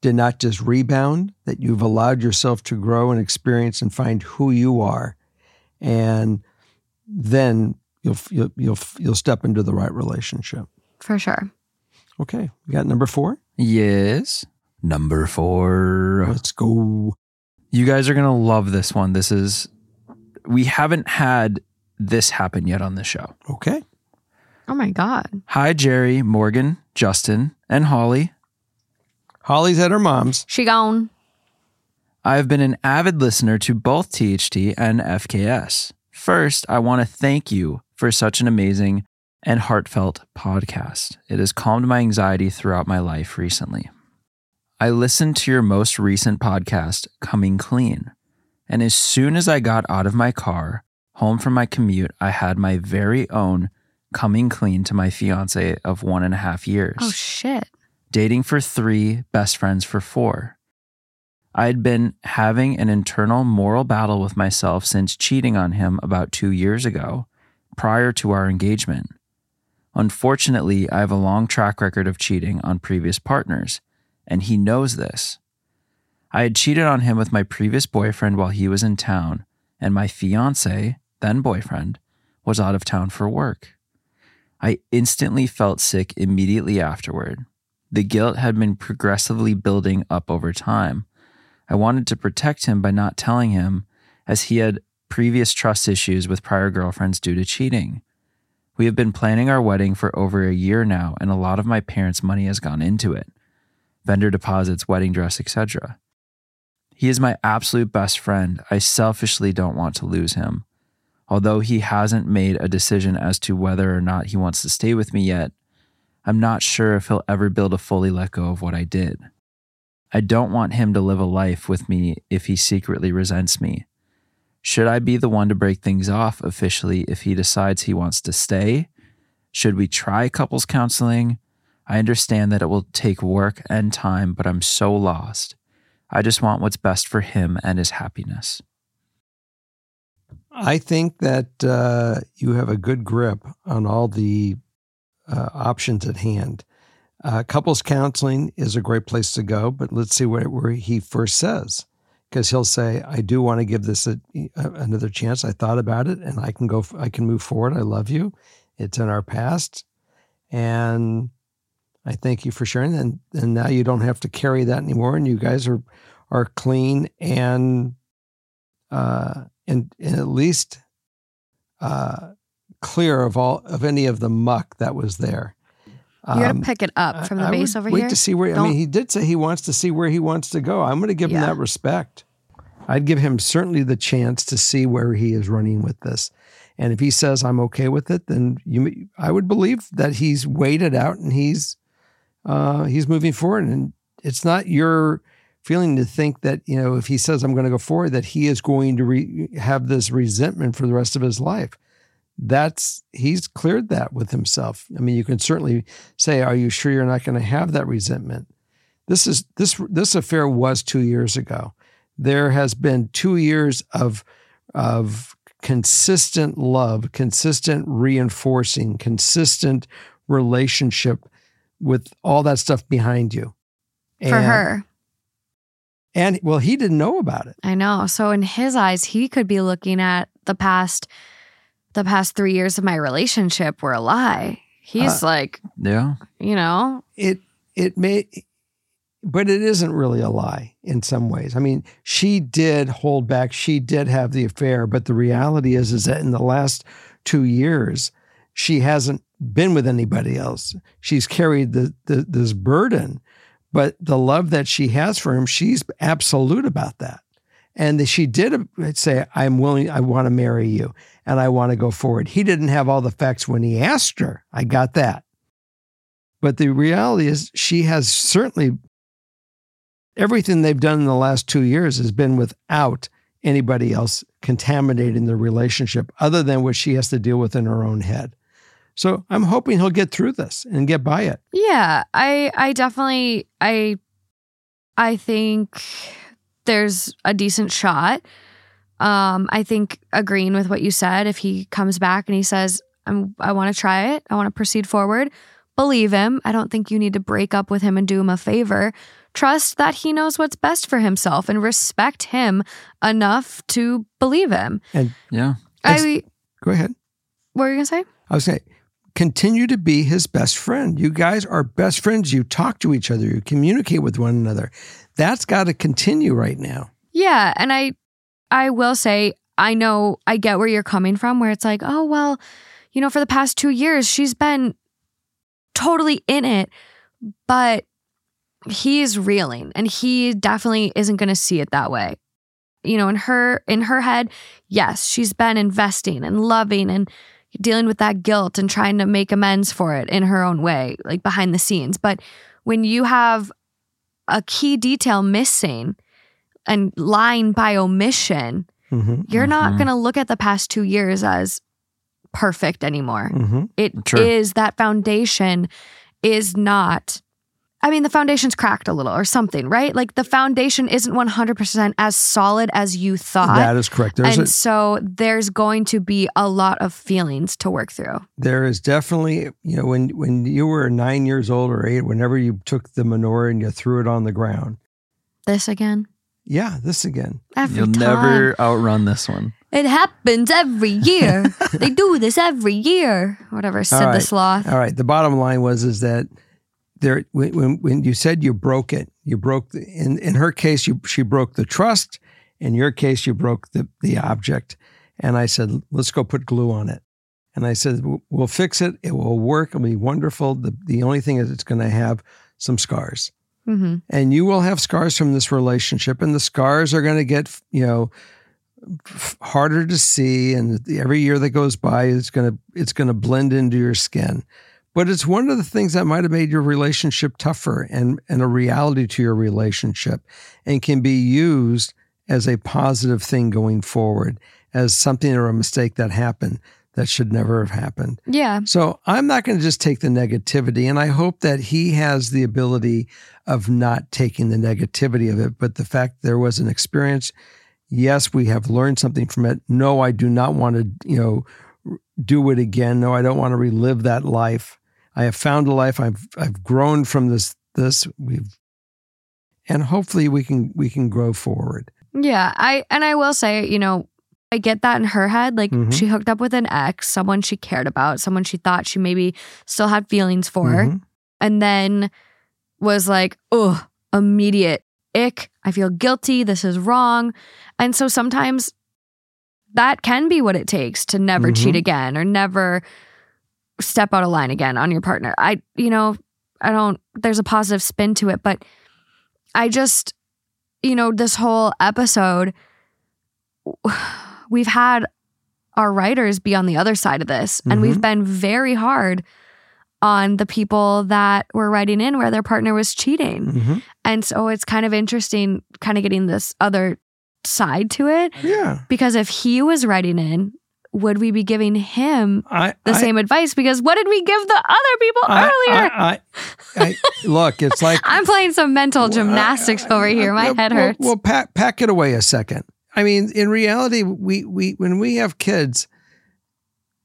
did not just rebound that you've allowed yourself to grow and experience and find who you are. And then you'll you'll you'll, you'll step into the right relationship. For sure. okay. We got number 4 Yes. Number four. let's go You guys are going to love this one. This is, we haven't had this happen yet on the show. okay Oh my God. Hi, Jerry, Morgan, Justin, and Holly. Holly's at her mom's. She gone. I have been an avid listener to both THT and FKS. First, I want to thank you for such an amazing and heartfelt podcast. It has calmed my anxiety throughout my life recently. I listened to your most recent podcast, Coming Clean, and as soon as I got out of my car, home from my commute, I had my very own coming clean to my fiance of one and a half years Oh shit. dating for three, best friends for four. I had been having an internal moral battle with myself since cheating on him about two years ago, prior to our engagement. Unfortunately, I have a long track record of cheating on previous partners, and he knows this. I had cheated on him with my previous boyfriend while he was in town, and my fiance, then boyfriend, was out of town for work. I instantly felt sick immediately afterward. The guilt had been progressively building up over time. I wanted to protect him by not telling him, as he had previous trust issues with prior girlfriends due to cheating. We have been planning our wedding for over a year now, and a lot of my parents' money has gone into it vendor deposits, wedding dress, etc. He is my absolute best friend. I selfishly don't want to lose him. Although he hasn't made a decision as to whether or not he wants to stay with me yet, I'm not sure if he'll ever able to fully let go of what I did. I don't want him to live a life with me if he secretly resents me. Should I be the one to break things off officially if he decides he wants to stay? Should we try couples counseling? I understand that it will take work and time, but I'm so lost. I just want what's best for him and his happiness. I think that uh, you have a good grip on all the uh, options at hand. Uh, couples counseling is a great place to go, but let's see where, he first says, because he'll say, "I do want to give this a, a, another chance. I thought about it, and I can go. I can move forward. I love you. It's in our past, and I thank you for sharing. And and now you don't have to carry that anymore. And you guys are are clean and uh, and, and at least uh, clear of all of any of the muck that was there." You're Um, gonna pick it up from the I base would over wait here. to see where. I Don't- mean, he did say he wants to see where he wants to go. I'm going to give him that respect. I'd give him certainly the chance to see where he is running with this, and if he says I'm okay with it, then you, I would believe that he's waited out and he's uh, he's moving forward. And it's not your feeling to think that you know if he says I'm going to go forward, that he is going to re- have this resentment for the rest of his life that's he's cleared that with himself. I mean, you can certainly say, "Are you sure you're not going to have that resentment?" This is this this affair was two years ago. There has been two years of of consistent love, consistent reinforcing, consistent relationship with all that stuff behind you. for her. and well, he didn't know about it. I know. So in his eyes, he could be looking at the past the past 3 years of my relationship were a lie. He's uh, like, Yeah. you know, it it may but it isn't really a lie in some ways. I mean, she did hold back, she did have the affair, but the reality is is that in the last 2 years she hasn't been with anybody else. She's carried the, the this burden, but the love that she has for him, she's absolute about that. And she did uh, say, I'm willing, I want to marry you and I want to go forward. He didn't have all the facts when he asked her. I got that. But the reality is, she has certainly everything they've done in the last two years has been without anybody else contaminating the relationship other than what she has to deal with in her own head. So I'm hoping he'll get through this and get by it. Yeah, I I definitely I I think there's a decent shot. Um I think agreeing with what you said if he comes back and he says I'm I want to try it. I want to proceed forward. Believe him. I don't think you need to break up with him and do him a favor. Trust that he knows what's best for himself and respect him enough to believe him. And yeah. I Go ahead. what were you going to say? I was saying, continue to be his best friend. You guys are best friends. You talk to each other. You communicate with one another. That's got to continue right now. Yeah, and I I will say I know I get where you're coming from where it's like, "Oh, well, you know, for the past 2 years she's been totally in it." But he's reeling and he definitely isn't going to see it that way. You know, in her in her head, yes, she's been investing and loving and dealing with that guilt and trying to make amends for it in her own way, like behind the scenes. But when you have a key detail missing and lying by omission, Mm-hmm. you're not Mhm. going to look at the past two years as perfect anymore. Mm-hmm. It is True. that foundation is not. I mean, the foundation's cracked a little or something, right? Like the foundation isn't 100% as solid as you thought. That is correct. There's and a, so there's going to be a lot of feelings to work through. there is definitely, you know, when when you were nine years old or eight, whenever you took the menorah and you threw it on the ground. This again, Yeah, this again. every You'll time. never outrun this one. It happens every year. they do this every year. Whatever, Sid the. Sloth. All right. The bottom line was is that there when when, when you said you broke it, you broke the, in in her case you she broke the trust. In your case, you broke the the object. And I said, let's go put glue on it. And I said, "We'll- fix it. It will work. It'll be wonderful. The the only thing is it's going to have some scars. hmm and you will have scars from this relationship and the scars are going to get you know harder to see and every year that goes by it's going to it's going to blend into your skin but it's one of the things that might have made your relationship tougher and and a reality to your relationship and can be used as a positive thing going forward as something or a mistake that happened that should never have happened Yeah. so I'm not going to just take the negativity. And I hope that he has the ability of not taking the negativity of it, but the fact there was an experience. Yes, we have learned something from it. No, I do not want to, you know, do it again. No, I don't want to relive that life. I have found a life. I've I've grown from this this we've and hopefully we can we can grow forward. Yeah, I and I will say, you know, I get that in her head. Like Mhm. she hooked up with an ex, someone she cared about, someone she thought she maybe still had feelings for, Mhm. and then was like, oh, immediate ick. I feel guilty. This is wrong. And so sometimes that can be what it takes to never Mhm. cheat again or never step out of line again on your partner. I, you know, I don't, there's a positive spin to it, but I just, you know, this whole episode, we've had our writers be on the other side of this, and we've been very hard on the people that were writing in where their partner was cheating. Mhm. And so it's kind of interesting, kind of getting this other side to it. Yeah. Because if he was writing in, would we be giving him I the I- same advice? Because what did we give the other people I- earlier? I, I, I, look, it's like I'm playing some mental gymnastics over here. My Well, head well, hurts. Well, pack pack it away a second. I mean, in reality, we we when we have kids,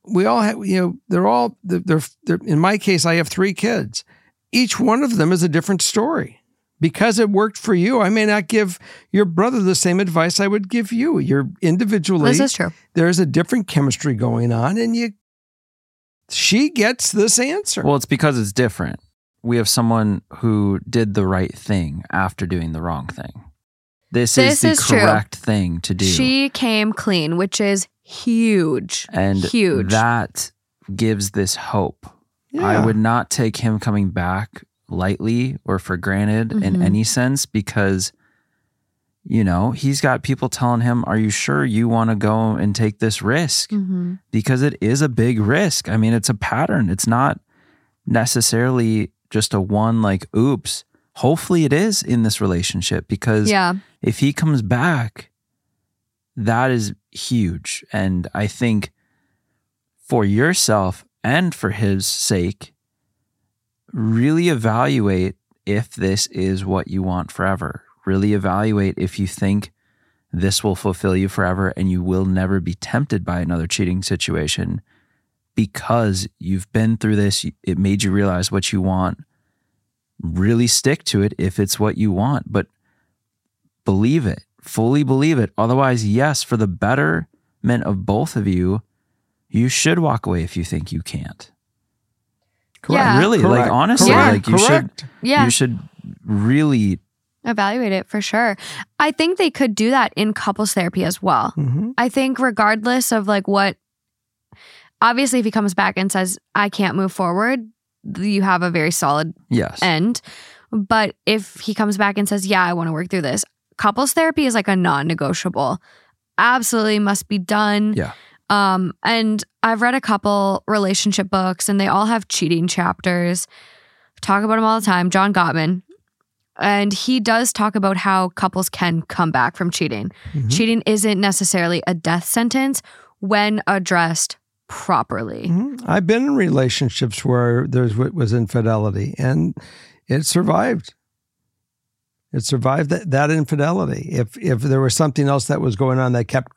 we all have you know they're all they're, they're, they're in my case, I have three kids. Each one of them is a different story. Because it worked for you, I may not give your brother the same advice I would give you. You're individually this is true. there's a different chemistry going on, and you she gets this answer. Well, it's because it's different. We have someone who did the right thing after doing the wrong thing. This, This is the is true. correct thing to do. She came clean, which is huge. and huge. that gives this hope. I would not take him coming back lightly or for granted in Mhm. any sense because you know, he's got people telling him, "Are you sure you want to go and take this risk?" Mhm. Because it is a big risk. I mean, it's a pattern. It's not necessarily just a one like oops. Hopefully it is in this relationship because Yeah. if he comes back, that is huge. And I think for yourself and for his sake, really evaluate if this is what you want forever. Really evaluate if you think this will fulfill you forever and you will never be tempted by another cheating situation because you've been through this. It made you realize what you want. Really stick to it if it's what you want, but believe it, fully believe it. Otherwise, yes, for the betterment of both of you, you should walk away if you think you can't. Yeah. Really, like honestly, Yeah. like you Correct. should Yeah. you should really Evaluate it for sure. I think they could do that in couples therapy as well. Mhm. I think regardless of like what obviously if he comes back and says I can't move forward, you have a very solid yes. end. But if he comes back and says, "Yeah, I want to work through this." Couples therapy is like a non-negotiable. Absolutely must be done. Yeah. Um and I've read a couple relationship books and they all have cheating chapters. Talk about them all the time. John Gottman. And he does talk about how couples can come back from cheating. Mhm. Cheating isn't necessarily a death sentence when addressed properly. Mhm. I've been in relationships where there's what was infidelity, and it survived. It survived that, that infidelity. If if there was something else that was going on that kept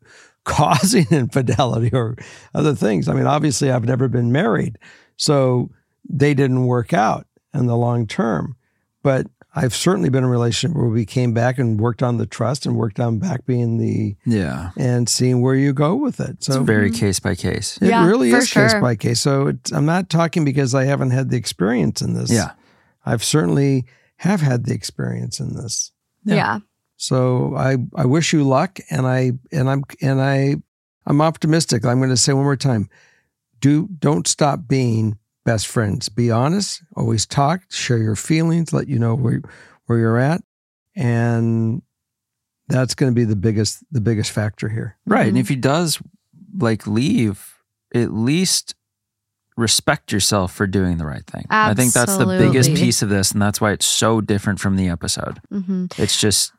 causing infidelity or other things, I mean, obviously, I've never been married, so they didn't work out in the long term. But I've certainly been in a relationship where we came back and worked on the trust and worked on back being the yeah. and seeing where you go with it. So It's very mm-hmm. case by case. it Yeah, really for is case by case. So it's, I'm not talking because I haven't had the experience in this. Yeah. I've certainly have had the experience in this. Yeah. yeah. So I I wish you luck, and I and I'm and I I'm optimistic. I'm going to say one more time: do don't stop being best friends. Be honest. Always talk. Share your feelings. Let you know where where you're at, and that's going to be the biggest the biggest factor here. Right. And Mhm. if he does like leave, at least respect yourself for doing the right thing. I think that's the biggest piece of this. And that's why it's so different from the episode. hmm It's just,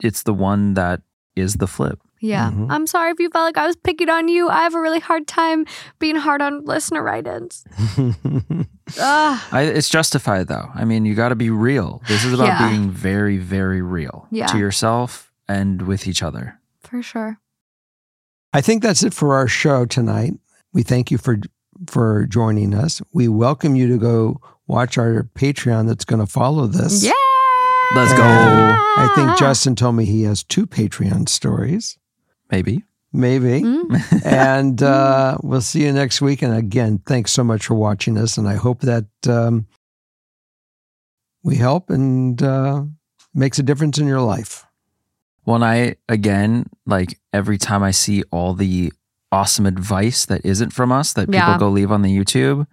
it's the one that is the flip. Yeah. Mhm. I'm sorry if you felt like I was picking on you. I have a really hard time being hard on listener write ins. Ugh. I, it's justified though. I mean, you got to be real. This is about Yeah. being very, very real Yeah. to yourself and with each other. For sure. I think that's it for our show tonight. We thank you for for joining us. We welcome you to go watch our Patreon that's going to follow this. Yeah. Let's go. I think Justin told me he has two Patreon stories. Maybe. Maybe. Mm. and uh, we'll see you next week. And again, thanks so much for watching us. And I hope that um, we help and uh, makes a difference in your life. Well, and I, again, like every time I see all the awesome advice that isn't from us that people Yeah. go leave on the YouTube,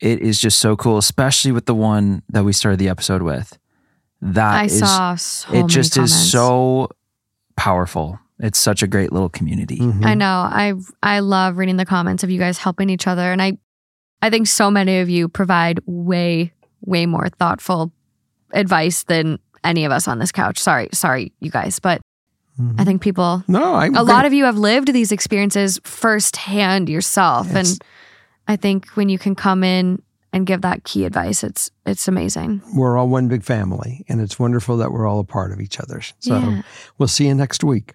it is just so cool, especially with the one that we started the episode with. That I is- saw so it many just is so powerful. It's such a great little community. Mhm. I know. I I love reading the comments of you guys helping each other, and I I think so many of you provide way way more thoughtful advice than any of us on this couch. Sorry, sorry, you guys, but Mhm. I think people. no, I A lot of you have lived these experiences firsthand yourself, It's- and I think when you can come in and give that key advice, it's it's amazing. we're all one big family, and it's wonderful that we're all a part of each other. So Yeah. we'll see you next week.